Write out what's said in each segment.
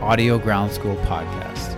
Audio Ground School podcast.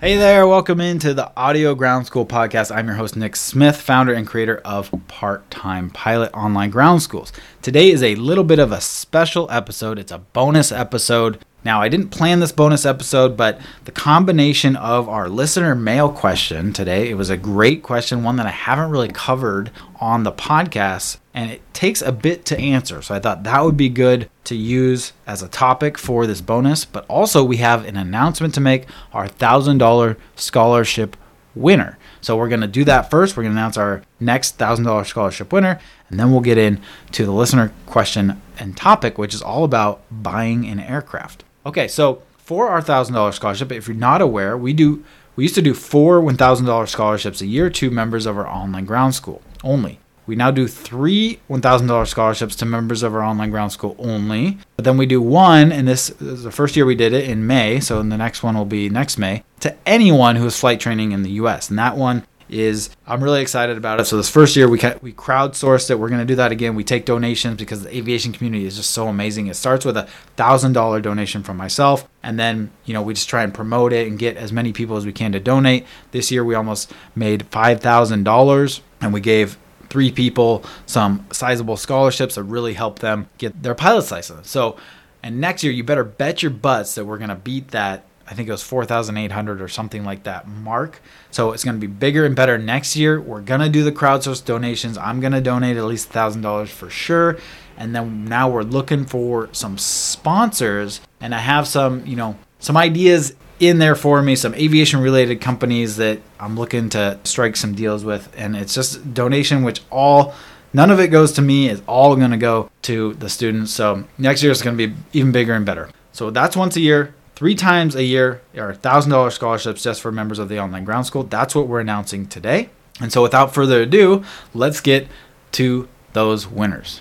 Hey there, welcome into the Audio Ground School podcast. I'm your host, Nick Smith, founder and creator of Part Time Pilot Online Ground Schools. Today is a little bit of a special episode, it's a bonus episode. Now, I didn't plan this bonus episode, but the combination of our listener mail question today, it was a great question, one that I haven't really covered on the podcast, and it takes a bit to answer. So I thought that would be good to use as a topic for this bonus. But also, we have an announcement to make our $1,000 scholarship winner. So we're going to do that first. We're going to announce our next $1,000 scholarship winner, and then we'll get into the listener question and topic, which is all about buying an aircraft. Okay, so for our thousand dollar scholarship, if you're not aware, we do we used to do four one thousand dollar scholarships a year to members of our online ground school only. We now do three $1,000 scholarships to members of our online ground school only. But then we do one, and this is the first year we did it in May, so the next one will be next May, to anyone who is flight training in the US. And that one is I'm really excited about it. So this first year we we crowdsourced it. We're going to do that again. We take donations because the aviation community is just so amazing. It starts with a thousand dollar donation from myself, and then you know we just try and promote it and get as many people as we can to donate. This year we almost made five thousand dollars, and we gave three people some sizable scholarships that really help them get their pilot's license. So, and next year you better bet your butts that we're going to beat that I think it was 4,800 or something like that mark. So it's going to be bigger and better next year. We're going to do the crowdsource donations. I'm going to donate at least $1,000 for sure. And then now we're looking for some sponsors. And I have some, you know, some ideas in there for me, some aviation related companies that I'm looking to strike some deals with. And it's just donation, which all none of it goes to me it's all going to go to the students so next year is going to be even bigger and better so that's once a year three times a year are $1,000 scholarships just for members of the online ground school. That's what we're announcing today. And so without further ado, let's get to those winners.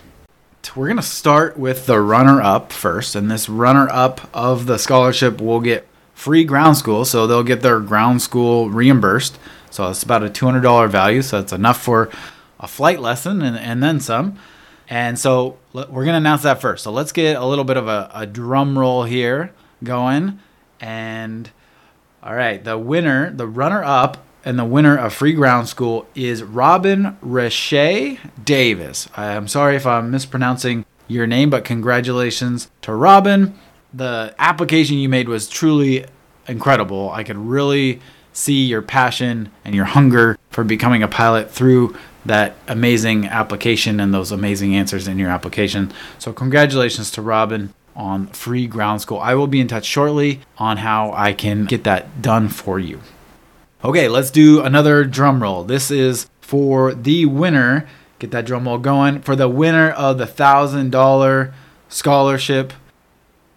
We're going to start with the runner up first. And this runner up of the scholarship will get free ground school. So they'll get their ground school reimbursed. So it's about a $200 value. So it's enough for a flight lesson and, and then some. And so we're going to announce that first. So let's get a little bit of a, a drum roll here going. And all right, the winner, the runner up, and the winner of Free Ground School is Robin Riche Davis. I'm sorry if I'm mispronouncing your name, but congratulations to Robin. The application you made was truly incredible. I could really see your passion and your hunger for becoming a pilot through that amazing application and those amazing answers in your application. So, congratulations to Robin on free ground school. I will be in touch shortly on how I can get that done for you. Okay, let's do another drum roll. This is for the winner. Get that drum roll going. For the winner of the $1,000 scholarship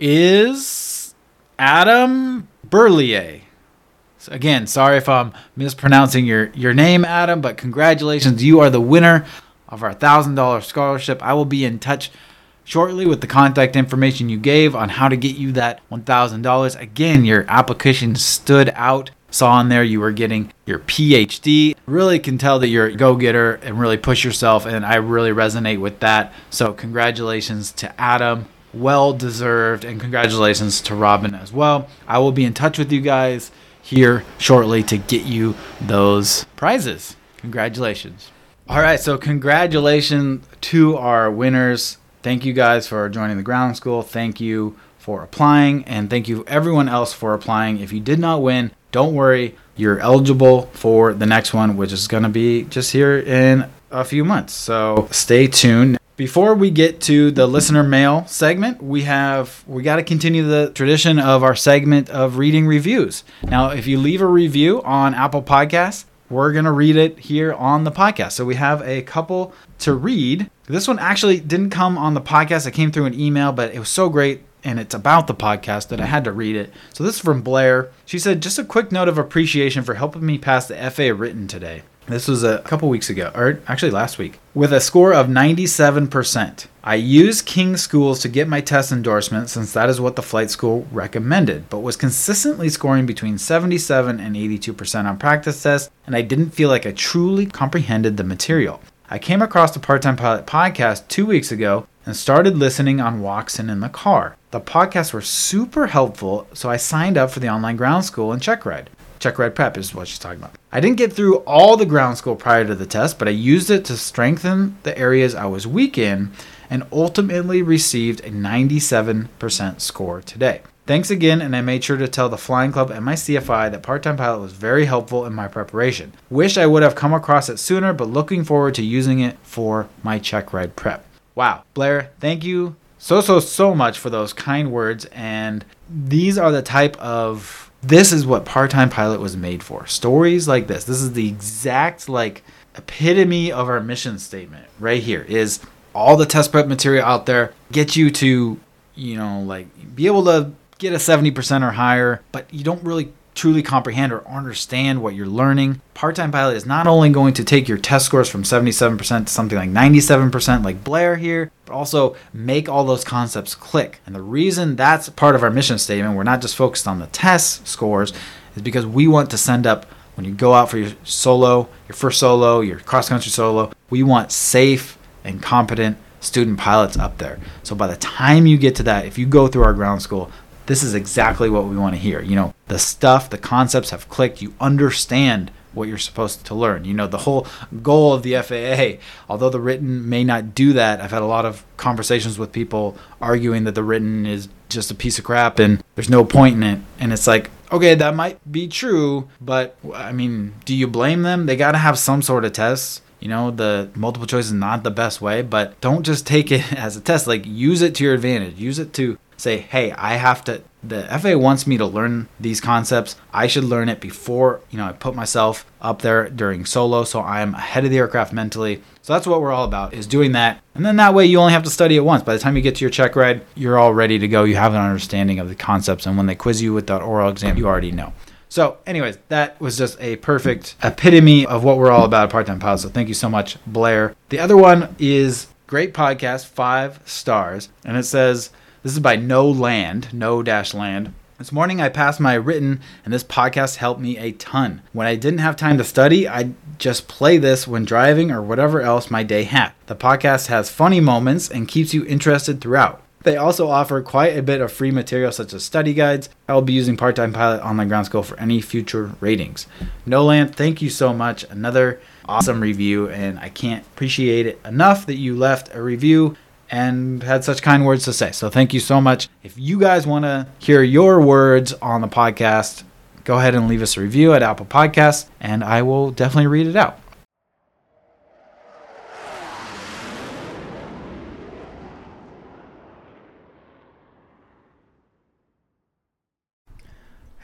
is Adam Burlier. So again, sorry if I'm mispronouncing your, your name, Adam, but congratulations. You are the winner of our $1,000 scholarship. I will be in touch shortly with the contact information you gave on how to get you that $1,000. Again, your application stood out. Saw in there you were getting your PhD. Really can tell that you're a go getter and really push yourself, and I really resonate with that. So, congratulations to Adam. Well deserved, and congratulations to Robin as well. I will be in touch with you guys here shortly to get you those prizes. Congratulations. All right, so congratulations to our winners thank you guys for joining the ground school. Thank you for applying, and thank you everyone else for applying. If you did not win, don't worry, you're eligible for the next one, which is going to be just here in a few months. So stay tuned. Before we get to the listener mail segment, we have we got to continue the tradition of our segment of reading reviews. Now, if you leave a review on Apple Podcasts, we're going to read it here on the podcast. So we have a couple to read. This one actually didn't come on the podcast. It came through an email, but it was so great and it's about the podcast that I had to read it. So this is from Blair. She said, "Just a quick note of appreciation for helping me pass the FAA written today. This was a couple weeks ago, or actually last week, with a score of 97%. I used King Schools to get my test endorsement since that is what the flight school recommended, but was consistently scoring between 77 and 82% on practice tests, and I didn't feel like I truly comprehended the material. I came across the Part Time Pilot podcast two weeks ago and started listening on walks and in the car. The podcasts were super helpful, so I signed up for the online ground school and check ride. Check ride prep is what she's talking about. I didn't get through all the ground school prior to the test, but I used it to strengthen the areas I was weak in and ultimately received a 97% score today. Thanks again, and I made sure to tell the Flying Club and my CFI that Part Time Pilot was very helpful in my preparation. Wish I would have come across it sooner, but looking forward to using it for my check ride prep. Wow, Blair, thank you so, so, so much for those kind words. And these are the type of this is what Part Time Pilot was made for. Stories like this. This is the exact like epitome of our mission statement right here is all the test prep material out there get you to you know like be able to get a 70% or higher, but you don't really truly comprehend or understand what you're learning. Part time pilot is not only going to take your test scores from 77% to something like 97%, like Blair here, but also make all those concepts click. And the reason that's part of our mission statement, we're not just focused on the test scores, is because we want to send up when you go out for your solo, your first solo, your cross country solo, we want safe and competent student pilots up there. So by the time you get to that, if you go through our ground school, this is exactly what we want to hear. You know, the stuff, the concepts have clicked. You understand what you're supposed to learn. You know, the whole goal of the FAA, although the written may not do that, I've had a lot of conversations with people arguing that the written is just a piece of crap and there's no point in it. And it's like, okay, that might be true, but I mean, do you blame them? They got to have some sort of tests. You know, the multiple choice is not the best way, but don't just take it as a test. Like, use it to your advantage. Use it to say, hey, I have to, the FAA wants me to learn these concepts. I should learn it before, you know, I put myself up there during solo so I'm ahead of the aircraft mentally. So that's what we're all about is doing that. And then that way you only have to study it once. By the time you get to your check ride, you're all ready to go. You have an understanding of the concepts. And when they quiz you with that oral exam, you already know. So, anyways, that was just a perfect epitome of what we're all about Part Time Pilot. So, thank you so much, Blair. The other one is great podcast, five stars. And it says, this is by No Land, No Dash Land. This morning I passed my written, and this podcast helped me a ton. When I didn't have time to study, I'd just play this when driving or whatever else my day had. The podcast has funny moments and keeps you interested throughout. They also offer quite a bit of free material such as study guides. I will be using Part Time Pilot Online Ground School for any future ratings. Nolan, thank you so much. Another awesome review, and I can't appreciate it enough that you left a review and had such kind words to say. So thank you so much. If you guys want to hear your words on the podcast, go ahead and leave us a review at Apple Podcasts, and I will definitely read it out.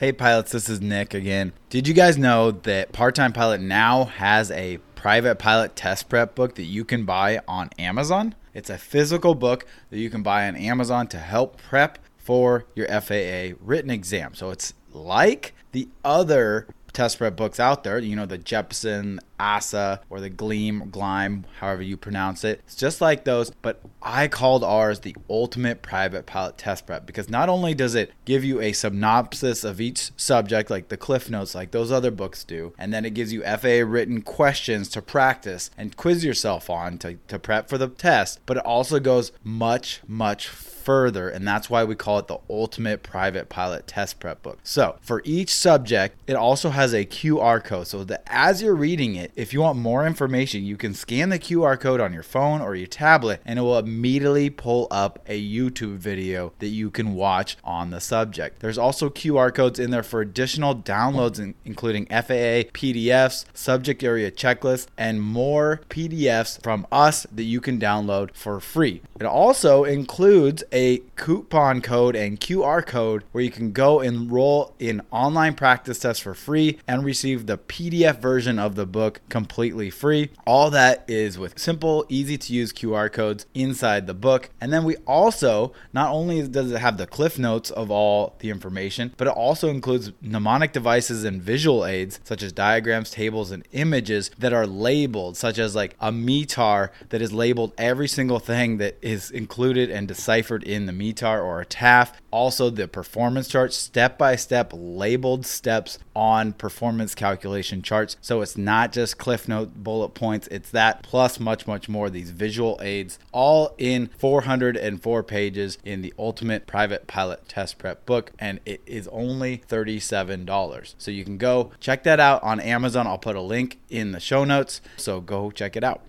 Hey pilots, this is Nick again. Did you guys know that Part Time Pilot now has a private pilot test prep book that you can buy on Amazon? It's a physical book that you can buy on Amazon to help prep for your FAA written exam. So it's like the other test prep books out there, you know, the Jeppesen, ASA, or the Gleam, Glime, however you pronounce it. It's just like those, but I called ours the ultimate private pilot test prep because not only does it give you a synopsis of each subject, like the Cliff Notes, like those other books do, and then it gives you FAA written questions to practice and quiz yourself on to, to prep for the test, but it also goes much, much further, and that's why we call it the Ultimate Private Pilot Test Prep Book. So, for each subject, it also has a QR code so that as you're reading it, if you want more information, you can scan the QR code on your phone or your tablet and it will immediately pull up a YouTube video that you can watch on the subject. There's also QR codes in there for additional downloads, including FAA PDFs, subject area checklists, and more PDFs from us that you can download for free. It also includes a coupon code and QR code where you can go enroll in online practice tests for free and receive the PDF version of the book completely free. All that is with simple, easy to use QR codes inside the book. And then we also, not only does it have the cliff notes of all the information, but it also includes mnemonic devices and visual aids such as diagrams, tables, and images that are labeled, such as like a METAR that is labeled every single thing that is included and deciphered in the METAR or a TAF. Also, the performance charts, step by step labeled steps on performance calculation charts. So it's not just cliff note bullet points, it's that plus much, much more. These visual aids, all in 404 pages in the Ultimate Private Pilot Test Prep book, and it is only $37. So you can go check that out on Amazon. I'll put a link in the show notes. So go check it out.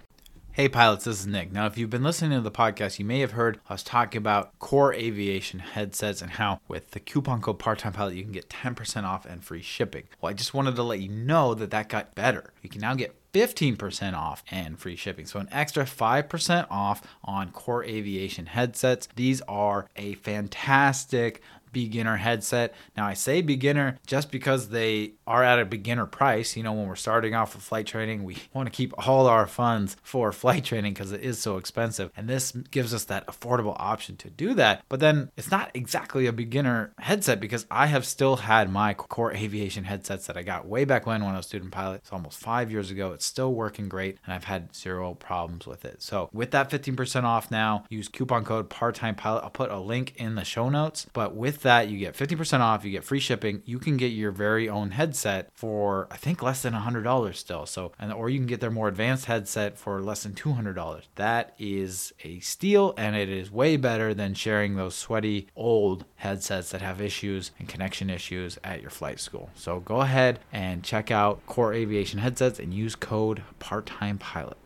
Hey pilots, this is Nick. Now, if you've been listening to the podcast, you may have heard us talking about Kore Aviation headsets and how with the coupon code part-time pilot you can get 10% off and free shipping. Well, I just wanted to let you know that that got better. You can now get 15% off and free shipping. So, an extra 5% off on Kore Aviation headsets. These are a fantastic beginner headset. Now, I say beginner just because they are at a beginner price. You know, when we're starting off with flight training, we want to keep all our funds for flight training because it is so expensive. And this gives us that affordable option to do that. But then it's not exactly a beginner headset because I have still had my Kore Aviation headsets that I got way back when when I was student pilot. It's almost five years ago. It's still working great and I've had zero problems with it. So with that 15% off now, use coupon code part-time pilot. I'll put a link in the show notes. But with that, you get 50% off, you get free shipping. You can get your very own headset for I think less than $100 still. So and or you can get their more advanced headset for less than $200. That is a steal and it is way better than sharing those sweaty old headsets that have issues and connection issues at your flight school. So go ahead and check out Kore Aviation headsets and use code part-time pilot.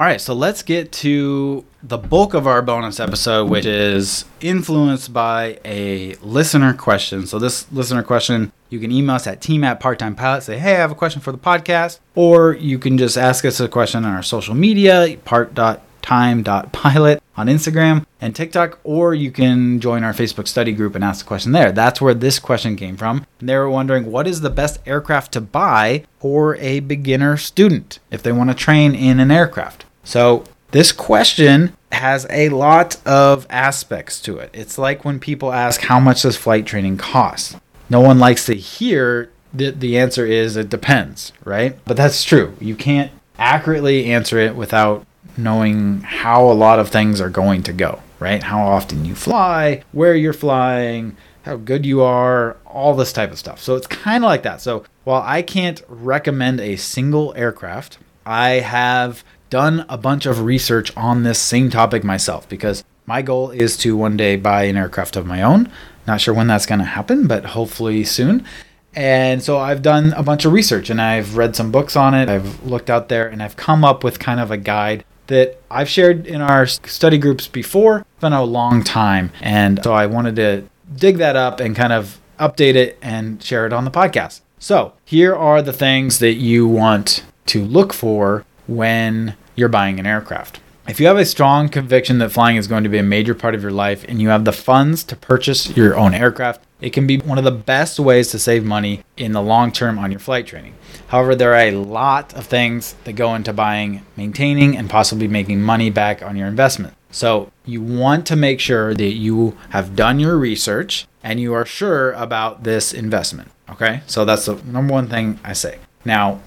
All right, so let's get to the bulk of our bonus episode, which is influenced by a listener question. So, this listener question, you can email us at team at part time pilot, say, hey, I have a question for the podcast. Or you can just ask us a question on our social media, part.time.pilot on Instagram and TikTok, or you can join our Facebook study group and ask the question there. That's where this question came from. They were wondering what is the best aircraft to buy for a beginner student if they want to train in an aircraft. So, this question has a lot of aspects to it. It's like when people ask, How much does flight training cost? No one likes to hear that the answer is it depends, right? But that's true. You can't accurately answer it without knowing how a lot of things are going to go, right? How often you fly, where you're flying, how good you are, all this type of stuff. So it's kind of like that. So while I can't recommend a single aircraft, I have done a bunch of research on this same topic myself because my goal is to one day buy an aircraft of my own. Not sure when that's going to happen, but hopefully soon. And so I've done a bunch of research and I've read some books on it. I've looked out there and I've come up with kind of a guide that I've shared in our study groups before. It's been a long time. And so I wanted to dig that up and kind of update it and share it on the podcast. So here are the things that you want to look for when you're buying an aircraft. If you have a strong conviction that flying is going to be a major part of your life and you have the funds to purchase your own aircraft, it can be one of the best ways to save money in the long term on your flight training. However, there are a lot of things that go into buying, maintaining, and possibly making money back on your investment. So, you want to make sure that you have done your research and you are sure about this investment. Okay, so that's the number one thing I say. Now,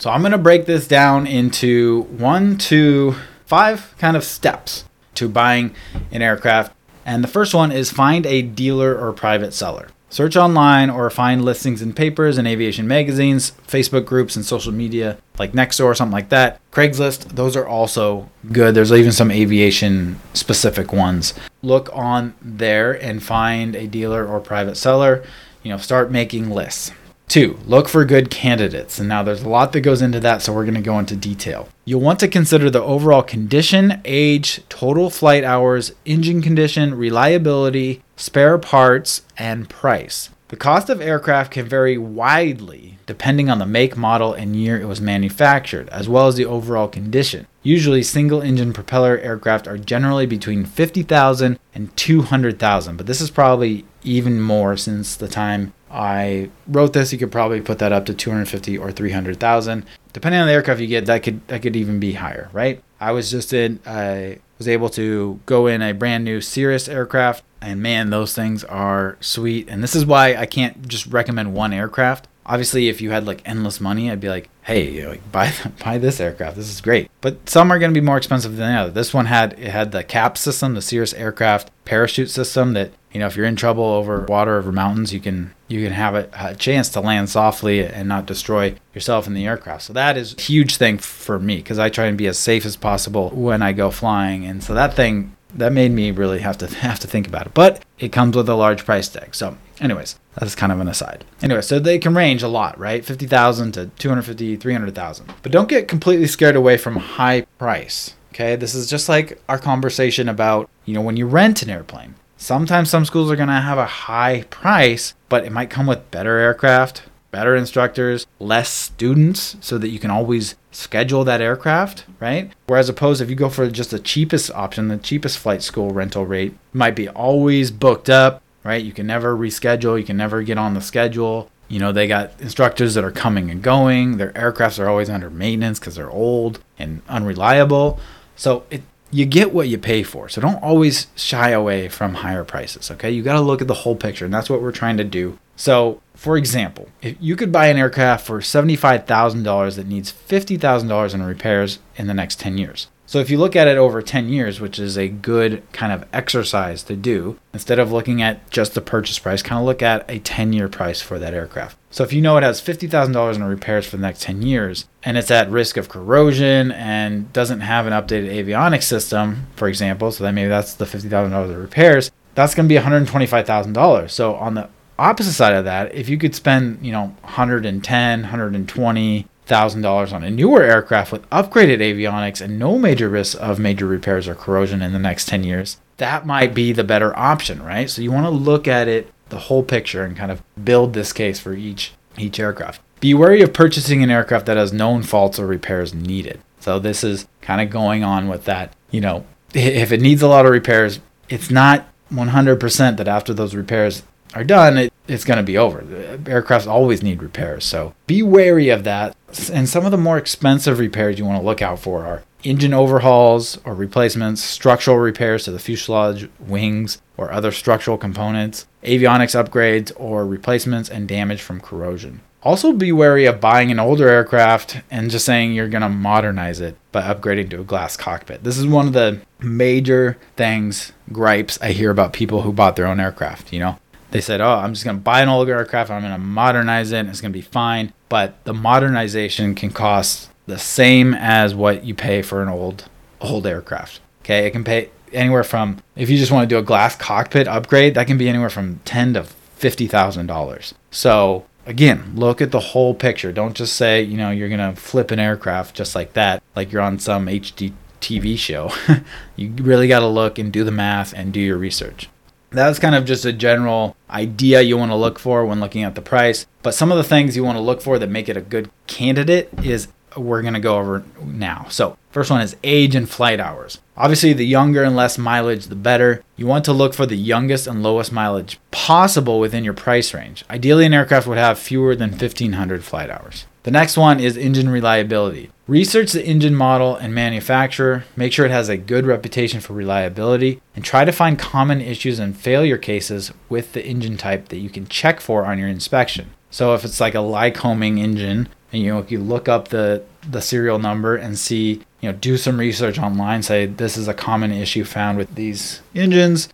so I'm going to break this down into one to five kind of steps to buying an aircraft And the first one is find a dealer or private seller. Search online or find listings in papers and aviation magazines, Facebook groups, and social media like Nextdoor or something like that. Craigslist, those are also good. There's even some aviation specific ones. Look on there and find a dealer or private seller. You know, start making lists. Two, look for good candidates. And now there's a lot that goes into that, so we're going to go into detail. You'll want to consider the overall condition, age, total flight hours, engine condition, reliability, spare parts, and price. The cost of aircraft can vary widely depending on the make, model, and year it was manufactured, as well as the overall condition. Usually, single engine propeller aircraft are generally between 50,000 and 200,000, but this is probably even more since the time I wrote this. You could probably put that up to 250 or 300,000, depending on the aircraft you get. That could that could even be higher, right? I was just in. I was able to go in a brand new Cirrus aircraft, and man, those things are sweet. And this is why I can't just recommend one aircraft. Obviously, if you had like endless money, I'd be like, hey, like, buy buy this aircraft. This is great. But some are going to be more expensive than the other. This one had it had the CAPS system, the Cirrus aircraft parachute system that you know if you're in trouble over water over mountains, you can you can have a, a chance to land softly and not destroy yourself in the aircraft. So that is a huge thing for me because I try and be as safe as possible when I go flying. And so that thing that made me really have to have to think about it. But it comes with a large price tag. So, anyways, that's kind of an aside. Anyway, so they can range a lot, right? 50,000 to 250, 300,000. But don't get completely scared away from high price. Okay? This is just like our conversation about, you know, when you rent an airplane. Sometimes some schools are going to have a high price, but it might come with better aircraft, better instructors, less students, so that you can always schedule that aircraft, right? Whereas opposed if you go for just the cheapest option, the cheapest flight school rental rate might be always booked up, right? You can never reschedule, you can never get on the schedule. You know, they got instructors that are coming and going. Their aircrafts are always under maintenance because they're old and unreliable. So it you get what you pay for. So don't always shy away from higher prices, okay? You got to look at the whole picture, and that's what we're trying to do. So, for example, if you could buy an aircraft for $75,000 that needs $50,000 in repairs in the next 10 years. So if you look at it over 10 years, which is a good kind of exercise to do, instead of looking at just the purchase price, kind of look at a 10 year price for that aircraft. So if you know it has $50,000 in repairs for the next 10 years and it's at risk of corrosion and doesn't have an updated avionics system, for example, so that maybe that's the $50,000 of repairs, that's going to be $125,000. So on the opposite side of that, if you could spend, you know, 110, 120 thousand dollars on a newer aircraft with upgraded avionics and no major risks of major repairs or corrosion in the next 10 years, that might be the better option, right? So you want to look at it the whole picture and kind of build this case for each each aircraft. Be wary of purchasing an aircraft that has known faults or repairs needed. So this is kind of going on with that, you know, if it needs a lot of repairs, it's not 100% that after those repairs are done, it, it's going to be over. Aircrafts always need repairs, so be wary of that. And some of the more expensive repairs you want to look out for are engine overhauls or replacements, structural repairs to the fuselage, wings, or other structural components, avionics upgrades or replacements, and damage from corrosion. Also, be wary of buying an older aircraft and just saying you're going to modernize it by upgrading to a glass cockpit. This is one of the major things, gripes I hear about people who bought their own aircraft. You know, they said, "Oh, I'm just going to buy an older aircraft. I'm going to modernize it. And it's going to be fine." But the modernization can cost the same as what you pay for an old old aircraft. Okay, it can pay anywhere from if you just want to do a glass cockpit upgrade, that can be anywhere from ten to fifty thousand dollars. So again, look at the whole picture. Don't just say, you know, you're gonna flip an aircraft just like that, like you're on some HD TV show. you really got to look and do the math and do your research that's kind of just a general idea you want to look for when looking at the price. But some of the things you want to look for that make it a good candidate is we're going to go over now. So, first one is age and flight hours. Obviously, the younger and less mileage, the better. You want to look for the youngest and lowest mileage possible within your price range. Ideally, an aircraft would have fewer than 1500 flight hours. The next one is engine reliability. Research the engine model and manufacturer, make sure it has a good reputation for reliability, and try to find common issues and failure cases with the engine type that you can check for on your inspection. So if it's like a Lycoming engine, and you know, if you look up the the serial number and see, you know, do some research online, say this is a common issue found with these engines,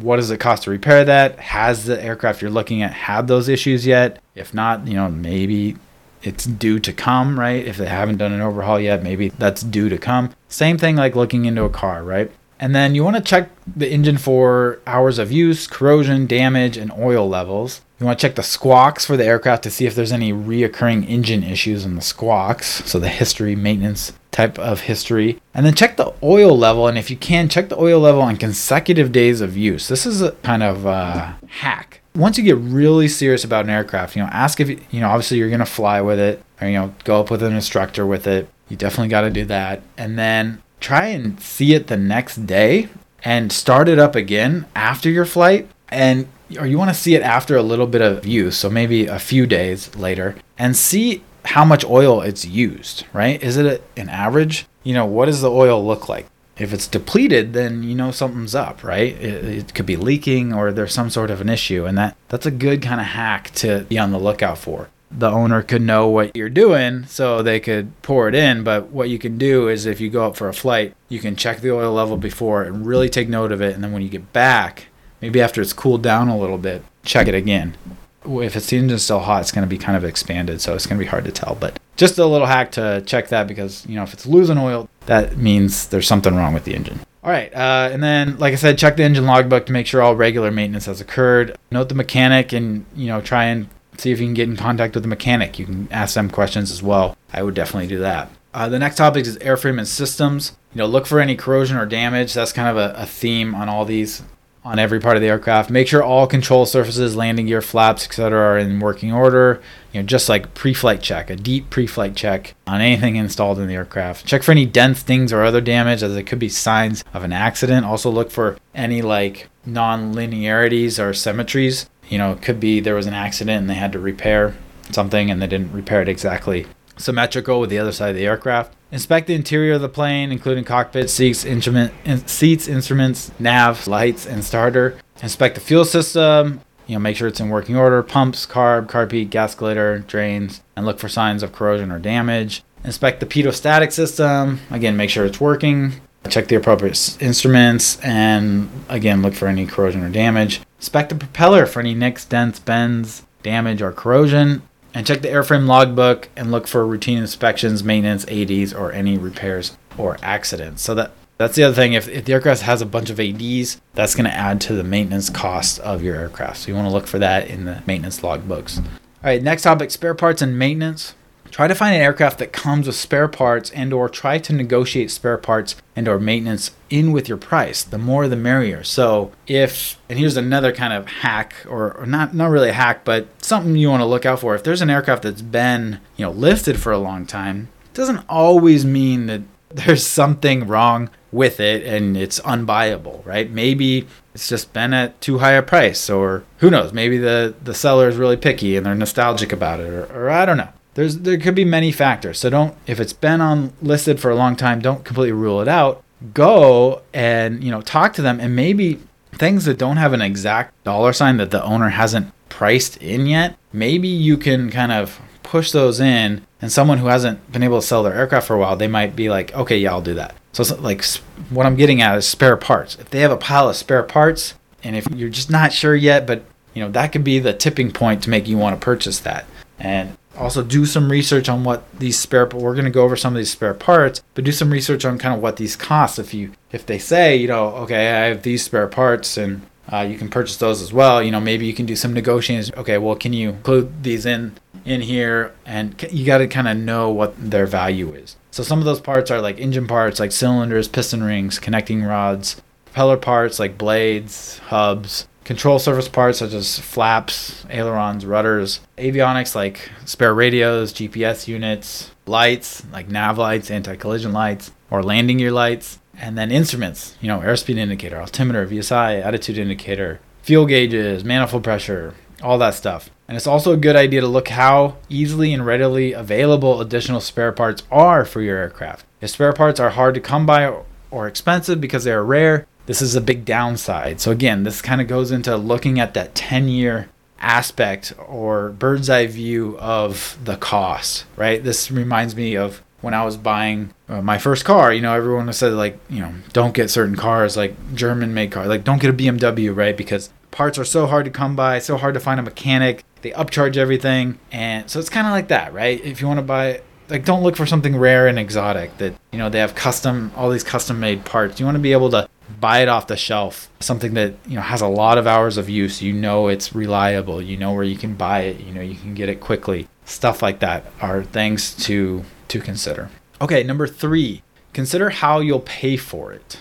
what does it cost to repair that? Has the aircraft you're looking at had those issues yet? If not, you know, maybe it's due to come, right? If they haven't done an overhaul yet, maybe that's due to come. Same thing like looking into a car, right? And then you want to check the engine for hours of use, corrosion, damage, and oil levels. You want to check the squawks for the aircraft to see if there's any reoccurring engine issues in the squawks. So the history, maintenance type of history. And then check the oil level. And if you can, check the oil level on consecutive days of use. This is a kind of a hack. Once you get really serious about an aircraft, you know, ask if, you know, obviously you're going to fly with it or, you know, go up with an instructor with it. You definitely got to do that. And then try and see it the next day and start it up again after your flight and or you want to see it after a little bit of use so maybe a few days later and see how much oil it's used right is it an average you know what does the oil look like if it's depleted then you know something's up right it, it could be leaking or there's some sort of an issue and that that's a good kind of hack to be on the lookout for the owner could know what you're doing so they could pour it in. But what you can do is if you go up for a flight, you can check the oil level before and really take note of it. And then when you get back, maybe after it's cooled down a little bit, check it again. If it's the engine's still hot, it's going to be kind of expanded, so it's going to be hard to tell. But just a little hack to check that because you know if it's losing oil, that means there's something wrong with the engine. All right, uh, and then like I said, check the engine logbook to make sure all regular maintenance has occurred. Note the mechanic, and you know try and see if you can get in contact with the mechanic. You can ask them questions as well. I would definitely do that. Uh, the next topic is airframe and systems. You know, look for any corrosion or damage. That's kind of a, a theme on all these, on every part of the aircraft. Make sure all control surfaces, landing gear, flaps, etc., are in working order. You know, just like pre-flight check, a deep pre-flight check on anything installed in the aircraft. Check for any dents, things, or other damage, as it could be signs of an accident. Also, look for any like non-linearities or symmetries you know, it could be there was an accident and they had to repair something and they didn't repair it exactly symmetrical with the other side of the aircraft. Inspect the interior of the plane, including cockpit, seats, instrument, in, seats, instruments, nav, lights, and starter. Inspect the fuel system. You know, make sure it's in working order. Pumps, carb, carb heat, gascolator, drains, and look for signs of corrosion or damage. Inspect the pitot-static system. Again, make sure it's working. Check the appropriate instruments, and again, look for any corrosion or damage. Inspect the propeller for any nicks, dents, bends, damage, or corrosion. And check the airframe logbook and look for routine inspections, maintenance, ADs, or any repairs or accidents. So that that's the other thing. If, if the aircraft has a bunch of ADs, that's going to add to the maintenance cost of your aircraft. So you want to look for that in the maintenance logbooks. All right, next topic: spare parts and maintenance. Try to find an aircraft that comes with spare parts and or try to negotiate spare parts and or maintenance in with your price. The more the merrier. So if and here's another kind of hack or, or not not really a hack, but something you want to look out for. If there's an aircraft that's been, you know, listed for a long time, it doesn't always mean that there's something wrong with it and it's unbuyable, right? Maybe it's just been at too high a price or who knows, maybe the the seller is really picky and they're nostalgic about it or, or I don't know there's there could be many factors. So don't if it's been on listed for a long time, don't completely rule it out. Go and you know talk to them and maybe things that don't have an exact dollar sign that the owner hasn't priced in yet. Maybe you can kind of push those in and someone who hasn't been able to sell their aircraft for a while, they might be like, "Okay, yeah, I'll do that." So like what I'm getting at is spare parts. If they have a pile of spare parts and if you're just not sure yet, but you know, that could be the tipping point to make you want to purchase that. And also do some research on what these spare we're going to go over some of these spare parts but do some research on kind of what these cost. If you if they say you know okay i have these spare parts and uh, you can purchase those as well you know maybe you can do some negotiations. Okay well can you include these in in here? And you got to kind of know what their value is. So some of those parts are like engine parts like cylinders piston rings connecting rods propeller parts like blades hubs control surface parts such as flaps, ailerons, rudders, avionics like spare radios, GPS units, lights like nav lights, anti collision lights, or landing gear lights, and then instruments, you know, airspeed indicator, altimeter, VSI, attitude indicator, fuel gauges, manifold pressure, all that stuff. And it's also a good idea to look how easily and readily available additional spare parts are for your aircraft. If spare parts are hard to come by or expensive because they are rare, this is a big downside. So again, this kind of goes into looking at that 10 year aspect or bird's eye view of the cost, right? This reminds me of when I was buying uh, my first car, you know, everyone said like, you know, don't get certain cars like German made cars, like don't get a BMW, right? Because parts are so hard to come by, so hard to find a mechanic. They upcharge everything, and so it's kind of like that, right? If you want to buy like don't look for something rare and exotic that you know they have custom all these custom made parts you want to be able to buy it off the shelf something that you know has a lot of hours of use you know it's reliable you know where you can buy it you know you can get it quickly. Stuff like that are things to to consider. Okay number 3 consider how you'll pay for it.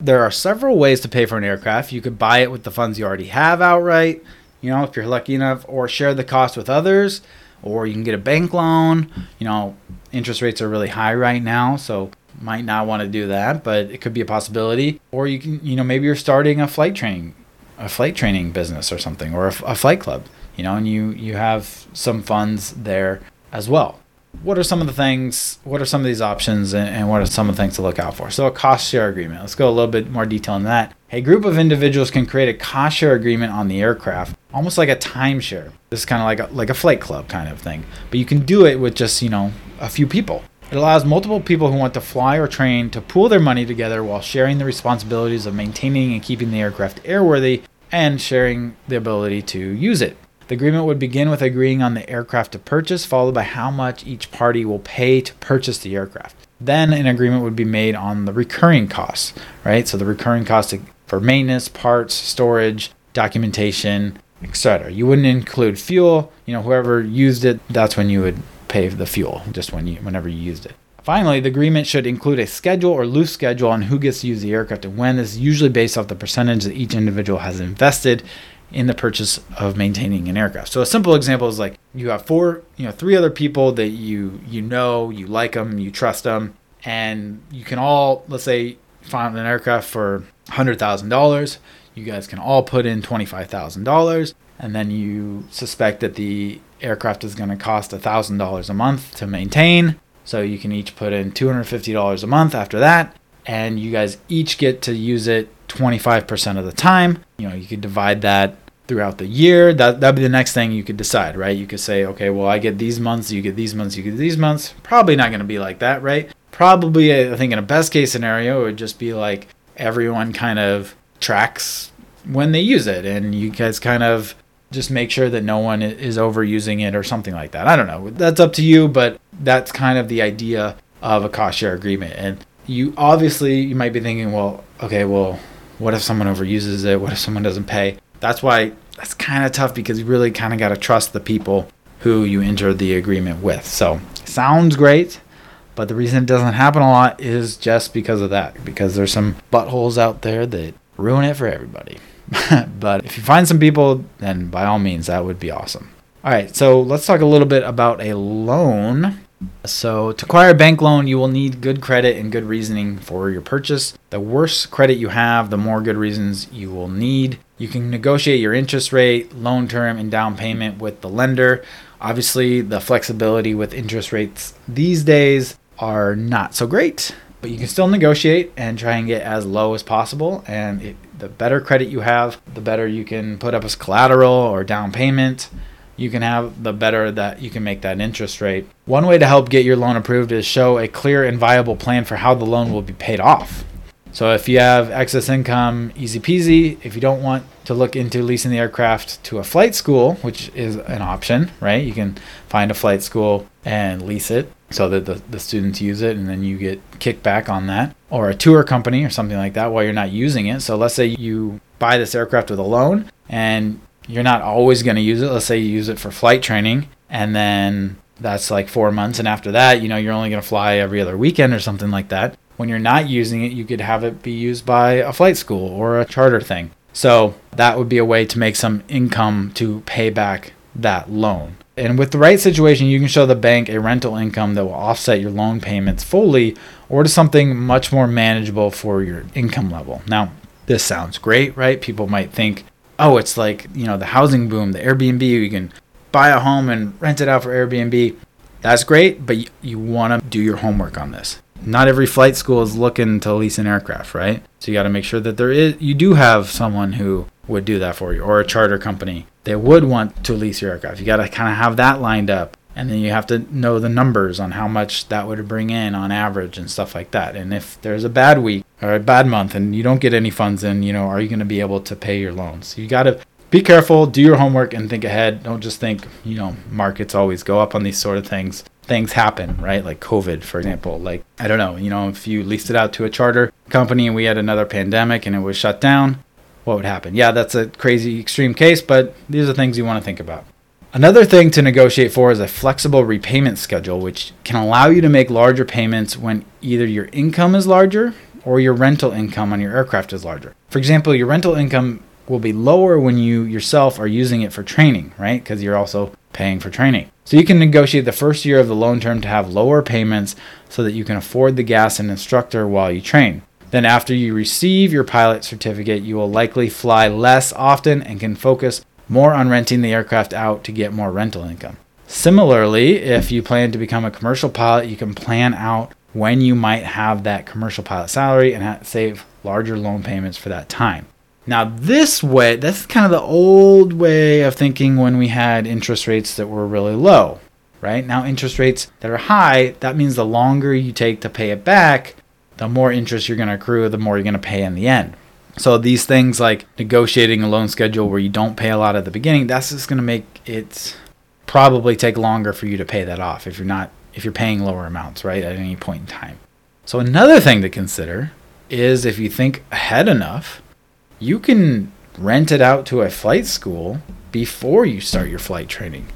There are several ways to pay for an aircraft. You could buy it with the funds you already have outright you know if you're lucky enough or share the cost with others or you can get a bank loan. You know, interest rates are really high right now, so might not want to do that, but it could be a possibility. Or you can, you know, maybe you're starting a flight training, a flight training business or something, or a, a flight club. You know, and you you have some funds there as well. What are some of the things? What are some of these options, and, and what are some of the things to look out for? So, a cost share agreement. Let's go a little bit more detail on that. A group of individuals can create a cost share agreement on the aircraft, almost like a timeshare. This is kind of like a, like a flight club kind of thing, but you can do it with just you know a few people. It allows multiple people who want to fly or train to pool their money together while sharing the responsibilities of maintaining and keeping the aircraft airworthy and sharing the ability to use it. The agreement would begin with agreeing on the aircraft to purchase, followed by how much each party will pay to purchase the aircraft. Then an agreement would be made on the recurring costs, right? So the recurring costs for maintenance, parts, storage, documentation, etc. You wouldn't include fuel. You know, whoever used it, that's when you would pay the fuel, just when you whenever you used it. Finally, the agreement should include a schedule or loose schedule on who gets to use the aircraft and when. This is usually based off the percentage that each individual has invested in the purchase of maintaining an aircraft. So a simple example is like you have four, you know, three other people that you you know, you like them, you trust them, and you can all let's say find an aircraft for hundred thousand dollars. You guys can all put in twenty five thousand dollars, and then you suspect that the aircraft is going to cost thousand dollars a month to maintain. So you can each put in two hundred fifty dollars a month after that, and you guys each get to use it 25% of the time. You know, you could divide that throughout the year. That that'd be the next thing you could decide, right? You could say, okay, well, I get these months, you get these months, you get these months. Probably not going to be like that, right? Probably, I think in a best case scenario, it would just be like everyone kind of tracks when they use it, and you guys kind of just make sure that no one is overusing it or something like that. I don't know. That's up to you, but that's kind of the idea of a cost share agreement. And you obviously you might be thinking, well, okay, well, what if someone overuses it? What if someone doesn't pay? That's why that's kind of tough because you really kind of got to trust the people who you enter the agreement with. So, sounds great, but the reason it doesn't happen a lot is just because of that, because there's some buttholes out there that ruin it for everybody. but if you find some people, then by all means, that would be awesome. All right, so let's talk a little bit about a loan. So, to acquire a bank loan, you will need good credit and good reasoning for your purchase. The worse credit you have, the more good reasons you will need. You can negotiate your interest rate, loan term, and down payment with the lender. Obviously, the flexibility with interest rates these days are not so great, but you can still negotiate and try and get as low as possible. And it, the better credit you have, the better you can put up as collateral or down payment you can have, the better that you can make that interest rate. One way to help get your loan approved is show a clear and viable plan for how the loan will be paid off. So if you have excess income, easy peasy. If you don't want to look into leasing the aircraft to a flight school, which is an option, right? You can find a flight school and lease it so that the, the students use it and then you get kickback on that. Or a tour company or something like that while you're not using it. So let's say you buy this aircraft with a loan and you're not always going to use it. Let's say you use it for flight training and then that's like four months. And after that, you know, you're only going to fly every other weekend or something like that. When you're not using it, you could have it be used by a flight school or a charter thing. So that would be a way to make some income to pay back that loan. And with the right situation, you can show the bank a rental income that will offset your loan payments fully or to something much more manageable for your income level. Now, this sounds great, right? People might think, oh, it's like, you know, the housing boom, the Airbnb, you can buy a home and rent it out for Airbnb. That's great, but you, you want to do your homework on this. Not every flight school is looking to lease an aircraft, right? So you got to make sure that there is you do have someone who would do that for you or a charter company. They would want to lease your aircraft. You got to kind of have that lined up. And then you have to know the numbers on how much that would bring in on average and stuff like that. And if there's a bad week or a bad month and you don't get any funds in, you know, are you going to be able to pay your loans? You got to be careful, do your homework, and think ahead. Don't just think, you know, markets always go up on these sort of things. Things happen, right? Like COVID, for example. Like, I don't know, you know, if you leased it out to a charter company and we had another pandemic and it was shut down, what would happen? Yeah, that's a crazy extreme case, but these are things you want to think about. Another thing to negotiate for is a flexible repayment schedule, which can allow you to make larger payments when either your income is larger or your rental income on your aircraft is larger. For example, your rental income will be lower when you yourself are using it for training, right? Because you're also paying for training. So you can negotiate the first year of the loan term to have lower payments so that you can afford the gas and instructor while you train. Then, after you receive your pilot certificate, you will likely fly less often and can focus more on renting the aircraft out to get more rental income. Similarly, if you plan to become a commercial pilot, you can plan out when you might have that commercial pilot salary and save larger loan payments for that time. Now, this way, that's kind of the old way of thinking when we had interest rates that were really low, right? Now, interest rates that are high, that means the longer you take to pay it back, the more interest you're going to accrue, the more you're going to pay in the end. So, these things like negotiating a loan schedule where you don't pay a lot at the beginning, that's just going to make it probably take longer for you to pay that off if you're not if you're paying lower amounts, right, at any point in time. So, another thing to consider is if you think ahead enough, you can rent it out to a flight school before you start your flight training.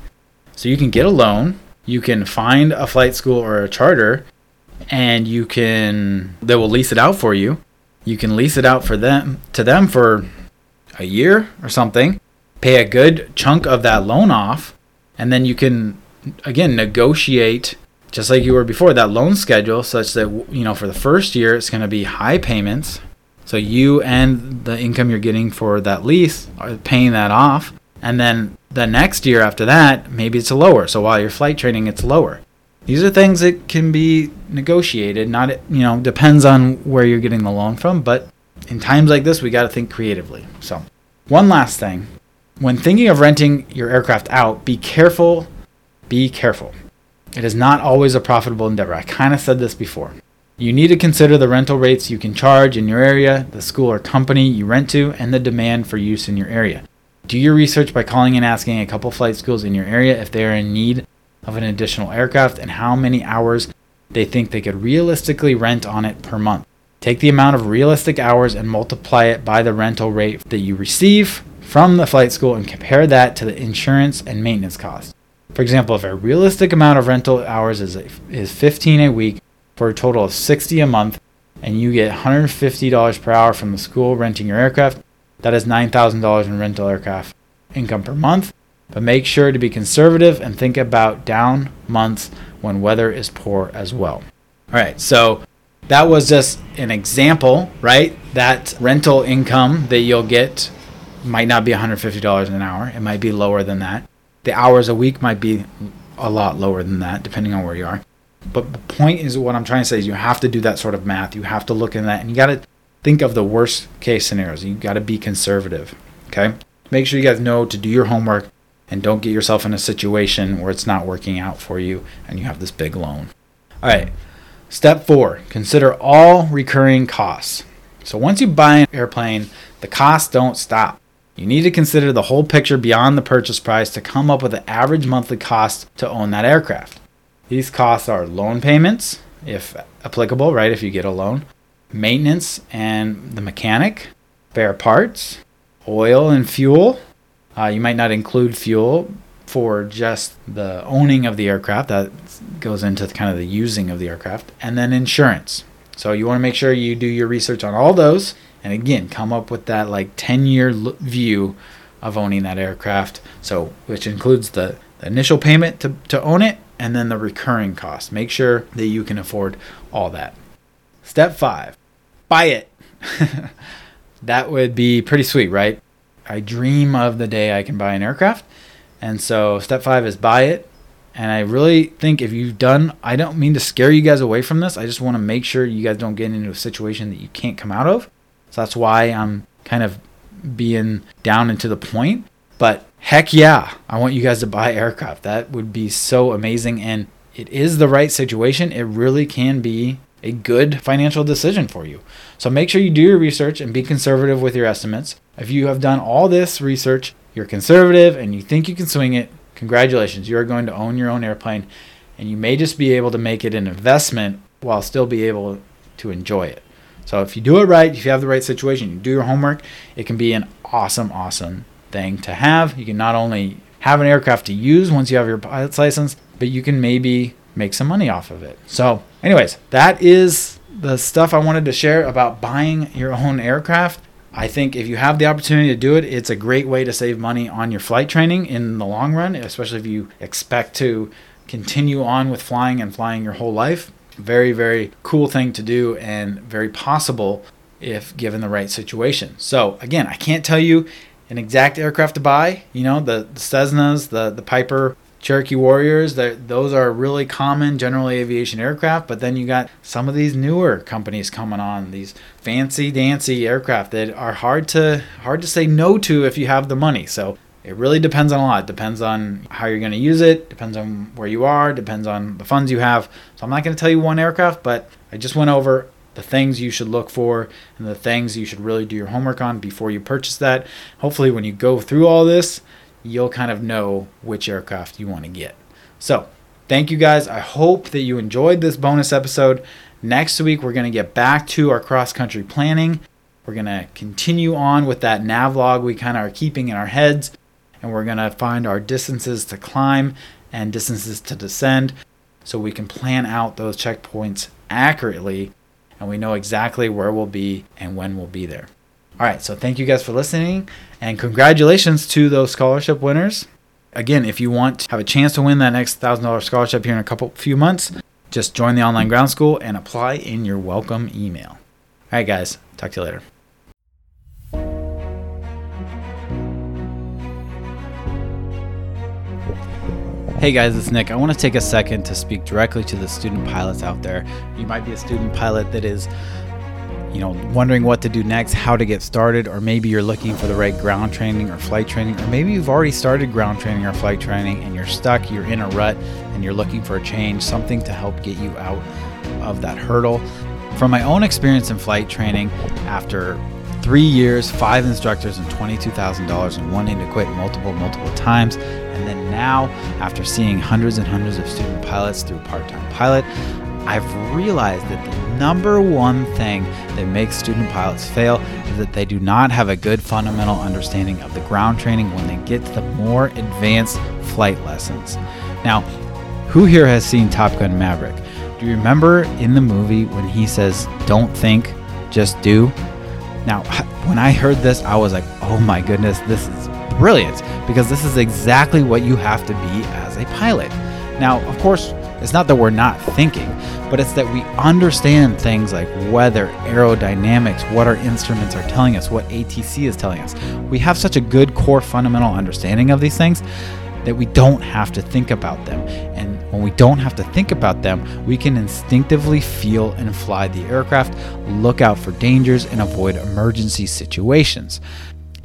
So you can get a loan, you can find a flight school or a charter, and you can they will lease it out for you. You can lease it out for them to them for a year or something, pay a good chunk of that loan off, and then you can again negotiate just like you were before that loan schedule such that you know for the first year it's going to be high payments so you and the income you're getting for that lease are paying that off. And then the next year after that, maybe it's lower. So while you're flight training, it's lower. These are things that can be negotiated. Not you know depends on where you're getting the loan from, but in times like this, we got to think creatively. So one last thing, when thinking of renting your aircraft out, be careful. Be careful. It is not always a profitable endeavor. I kind of said this before. You need to consider the rental rates you can charge in your area, the school or company you rent to, and the demand for use in your area. Do your research by calling and asking a couple flight schools in your area if they are in need of an additional aircraft and how many hours they think they could realistically rent on it per month. Take the amount of realistic hours and multiply it by the rental rate that you receive from the flight school and compare that to the insurance and maintenance costs. For example, if a realistic amount of rental hours is, is 15 a week, for a total of 60 a month and you get $150 per hour from the school renting your aircraft, that is $9,000 in rental aircraft income per month. But make sure to be conservative and think about down months when weather is poor as well. All right, so that was just an example, right? That rental income that you'll get might not be $150 an hour, it might be lower than that. The hours a week might be a lot lower than that, depending on where you are. But the point is, what I'm trying to say is, you have to do that sort of math. You have to look in that, and you got to think of the worst case scenarios. You got to be conservative. Okay. Make sure you guys know to do your homework and don't get yourself in a situation where it's not working out for you and you have this big loan. All right. Step four consider all recurring costs. So once you buy an airplane, the costs don't stop. You need to consider the whole picture beyond the purchase price to come up with the average monthly cost to own that aircraft. These costs are loan payments, if applicable, right? If you get a loan, maintenance and the mechanic, spare parts, oil and fuel. Uh, you might not include fuel for just the owning of the aircraft. That goes into kind of the using of the aircraft. And then insurance. So you want to make sure you do your research on all those. And again, come up with that like 10 year view of owning that aircraft. So, which includes the, the initial payment to, to own it and then the recurring costs. Make sure that you can afford all that. Step five, buy it. that would be pretty sweet, right? I dream of the day I can buy an aircraft. And so step five is buy it. And I really think if you've done, I don't mean to scare you guys away from this. I just want to make sure you guys don't get into a situation that you can't come out of. So that's why I'm kind of being down and to the point. But heck yeah, I want you guys to buy aircraft. That would be so amazing. And it is the right situation. It really can be a good financial decision for you. So make sure you do your research and be conservative with your estimates. If you have done all this research, you're conservative and you think you can swing it, congratulations. You are going to own your own airplane and you may just be able to make it an investment while still be able to enjoy it. So if you do it right, if you have the right situation, you do your homework, it can be an awesome, awesome thing to have. You can not only have an aircraft to use once you have your pilot's license, but you can maybe make some money off of it. So, anyways, that is the stuff I wanted to share about buying your own aircraft. I think if you have the opportunity to do it, it's a great way to save money on your flight training in the long run, especially if you expect to continue on with flying and flying your whole life. Very, very cool thing to do and very possible if given the right situation. So, again, I can't tell you an exact aircraft to buy. You know, the, the Cessnas, the, the Piper Cherokee Warriors, those are really common general aviation aircraft. But then you got some of these newer companies coming on, these fancy dancy aircraft that are hard to hard to say no to if you have the money. So it really depends on a lot. It depends on how you're going to use it. Depends on where you are. Depends on the funds you have. So I'm not going to tell you one aircraft, but I just went over the things you should look for and the things you should really do your homework on before you purchase that. Hopefully, when you go through all this, you'll kind of know which aircraft you want to get. So, thank you guys. I hope that you enjoyed this bonus episode. Next week, we're going to get back to our cross country planning. We're going to continue on with that nav log we kind of are keeping in our heads, and we're going to find our distances to climb and distances to descend so we can plan out those checkpoints accurately and we know exactly where we'll be and when we'll be there. All right, so thank you guys for listening and congratulations to those scholarship winners. Again, if you want to have a chance to win that next $1,000 scholarship here in a couple few months, just join the online ground school and apply in your welcome email. All right, guys, talk to you later. Hey guys, it's Nick. I want to take a second to speak directly to the student pilots out there. You might be a student pilot that is, you know, wondering what to do next, how to get started, or maybe you're looking for the right ground training or flight training, or maybe you've already started ground training or flight training and you're stuck, you're in a rut, and you're looking for a change, something to help get you out of that hurdle. From my own experience in flight training, after three years, five instructors, and $22,000 and wanting to quit multiple, multiple times, and then now, after seeing hundreds and hundreds of student pilots through Part Time Pilot, I've realized that the number one thing that makes student pilots fail is that they do not have a good fundamental understanding of the ground training when they get to the more advanced flight lessons. Now, who here has seen Top Gun Maverick? Do you remember in the movie when he says, Don't think, just do? Now, when I heard this, I was like, oh my goodness, this is brilliant because this is exactly what you have to be as a pilot. Now, of course, it's not that we're not thinking, but it's that we understand things like weather, aerodynamics, what our instruments are telling us, what ATC is telling us. We have such a good core fundamental understanding of these things that we don't have to think about them. And when we don't have to think about them, we can instinctively feel and fly the aircraft, look out for dangers, and avoid emergency situations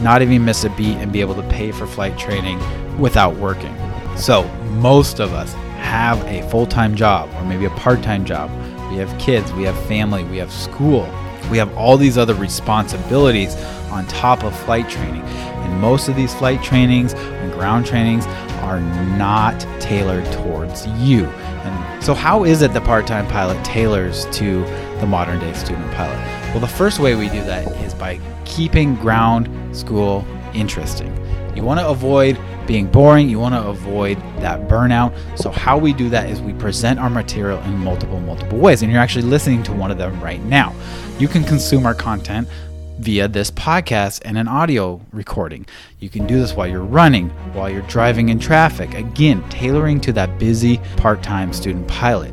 not even miss a beat and be able to pay for flight training without working. So, most of us have a full time job or maybe a part time job. We have kids, we have family, we have school, we have all these other responsibilities on top of flight training. And most of these flight trainings and ground trainings are not tailored towards you. And so, how is it the part time pilot tailors to the modern day student pilot? Well, the first way we do that is by keeping ground school interesting. You want to avoid being boring, you want to avoid that burnout. So, how we do that is we present our material in multiple, multiple ways. And you're actually listening to one of them right now. You can consume our content via this podcast and an audio recording. You can do this while you're running, while you're driving in traffic. Again, tailoring to that busy part time student pilot.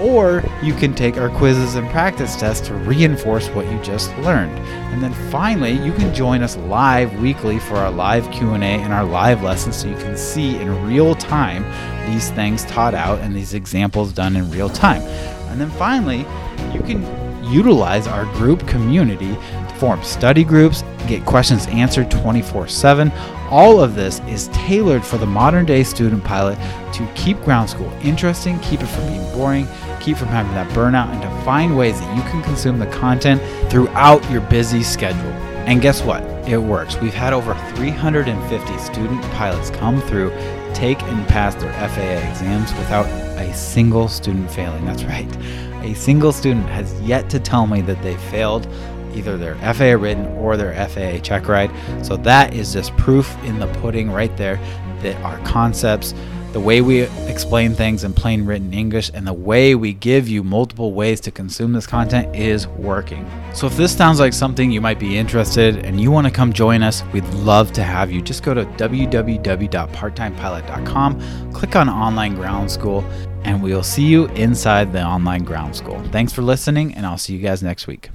Or you can take our quizzes and practice tests to reinforce what you just learned. And then finally, you can join us live weekly for our live Q&A and our live lessons so you can see in real time these things taught out and these examples done in real time. And then finally, you can utilize our group community to form study groups, get questions answered 24 7. All of this is tailored for the modern day student pilot to keep ground school interesting, keep it from being boring, keep from having that burnout, and to find ways that you can consume the content throughout your busy schedule. And guess what? It works. We've had over 350 student pilots come through, take and pass their FAA exams without a single student failing. That's right. A single student has yet to tell me that they failed either their FAA written or their FAA check ride. So that is just proof in the pudding right there that our concepts the way we explain things in plain written English and the way we give you multiple ways to consume this content is working. So if this sounds like something you might be interested and you want to come join us, we'd love to have you. Just go to www.parttimepilot.com, click on online ground school, and we'll see you inside the online ground school. Thanks for listening, and I'll see you guys next week.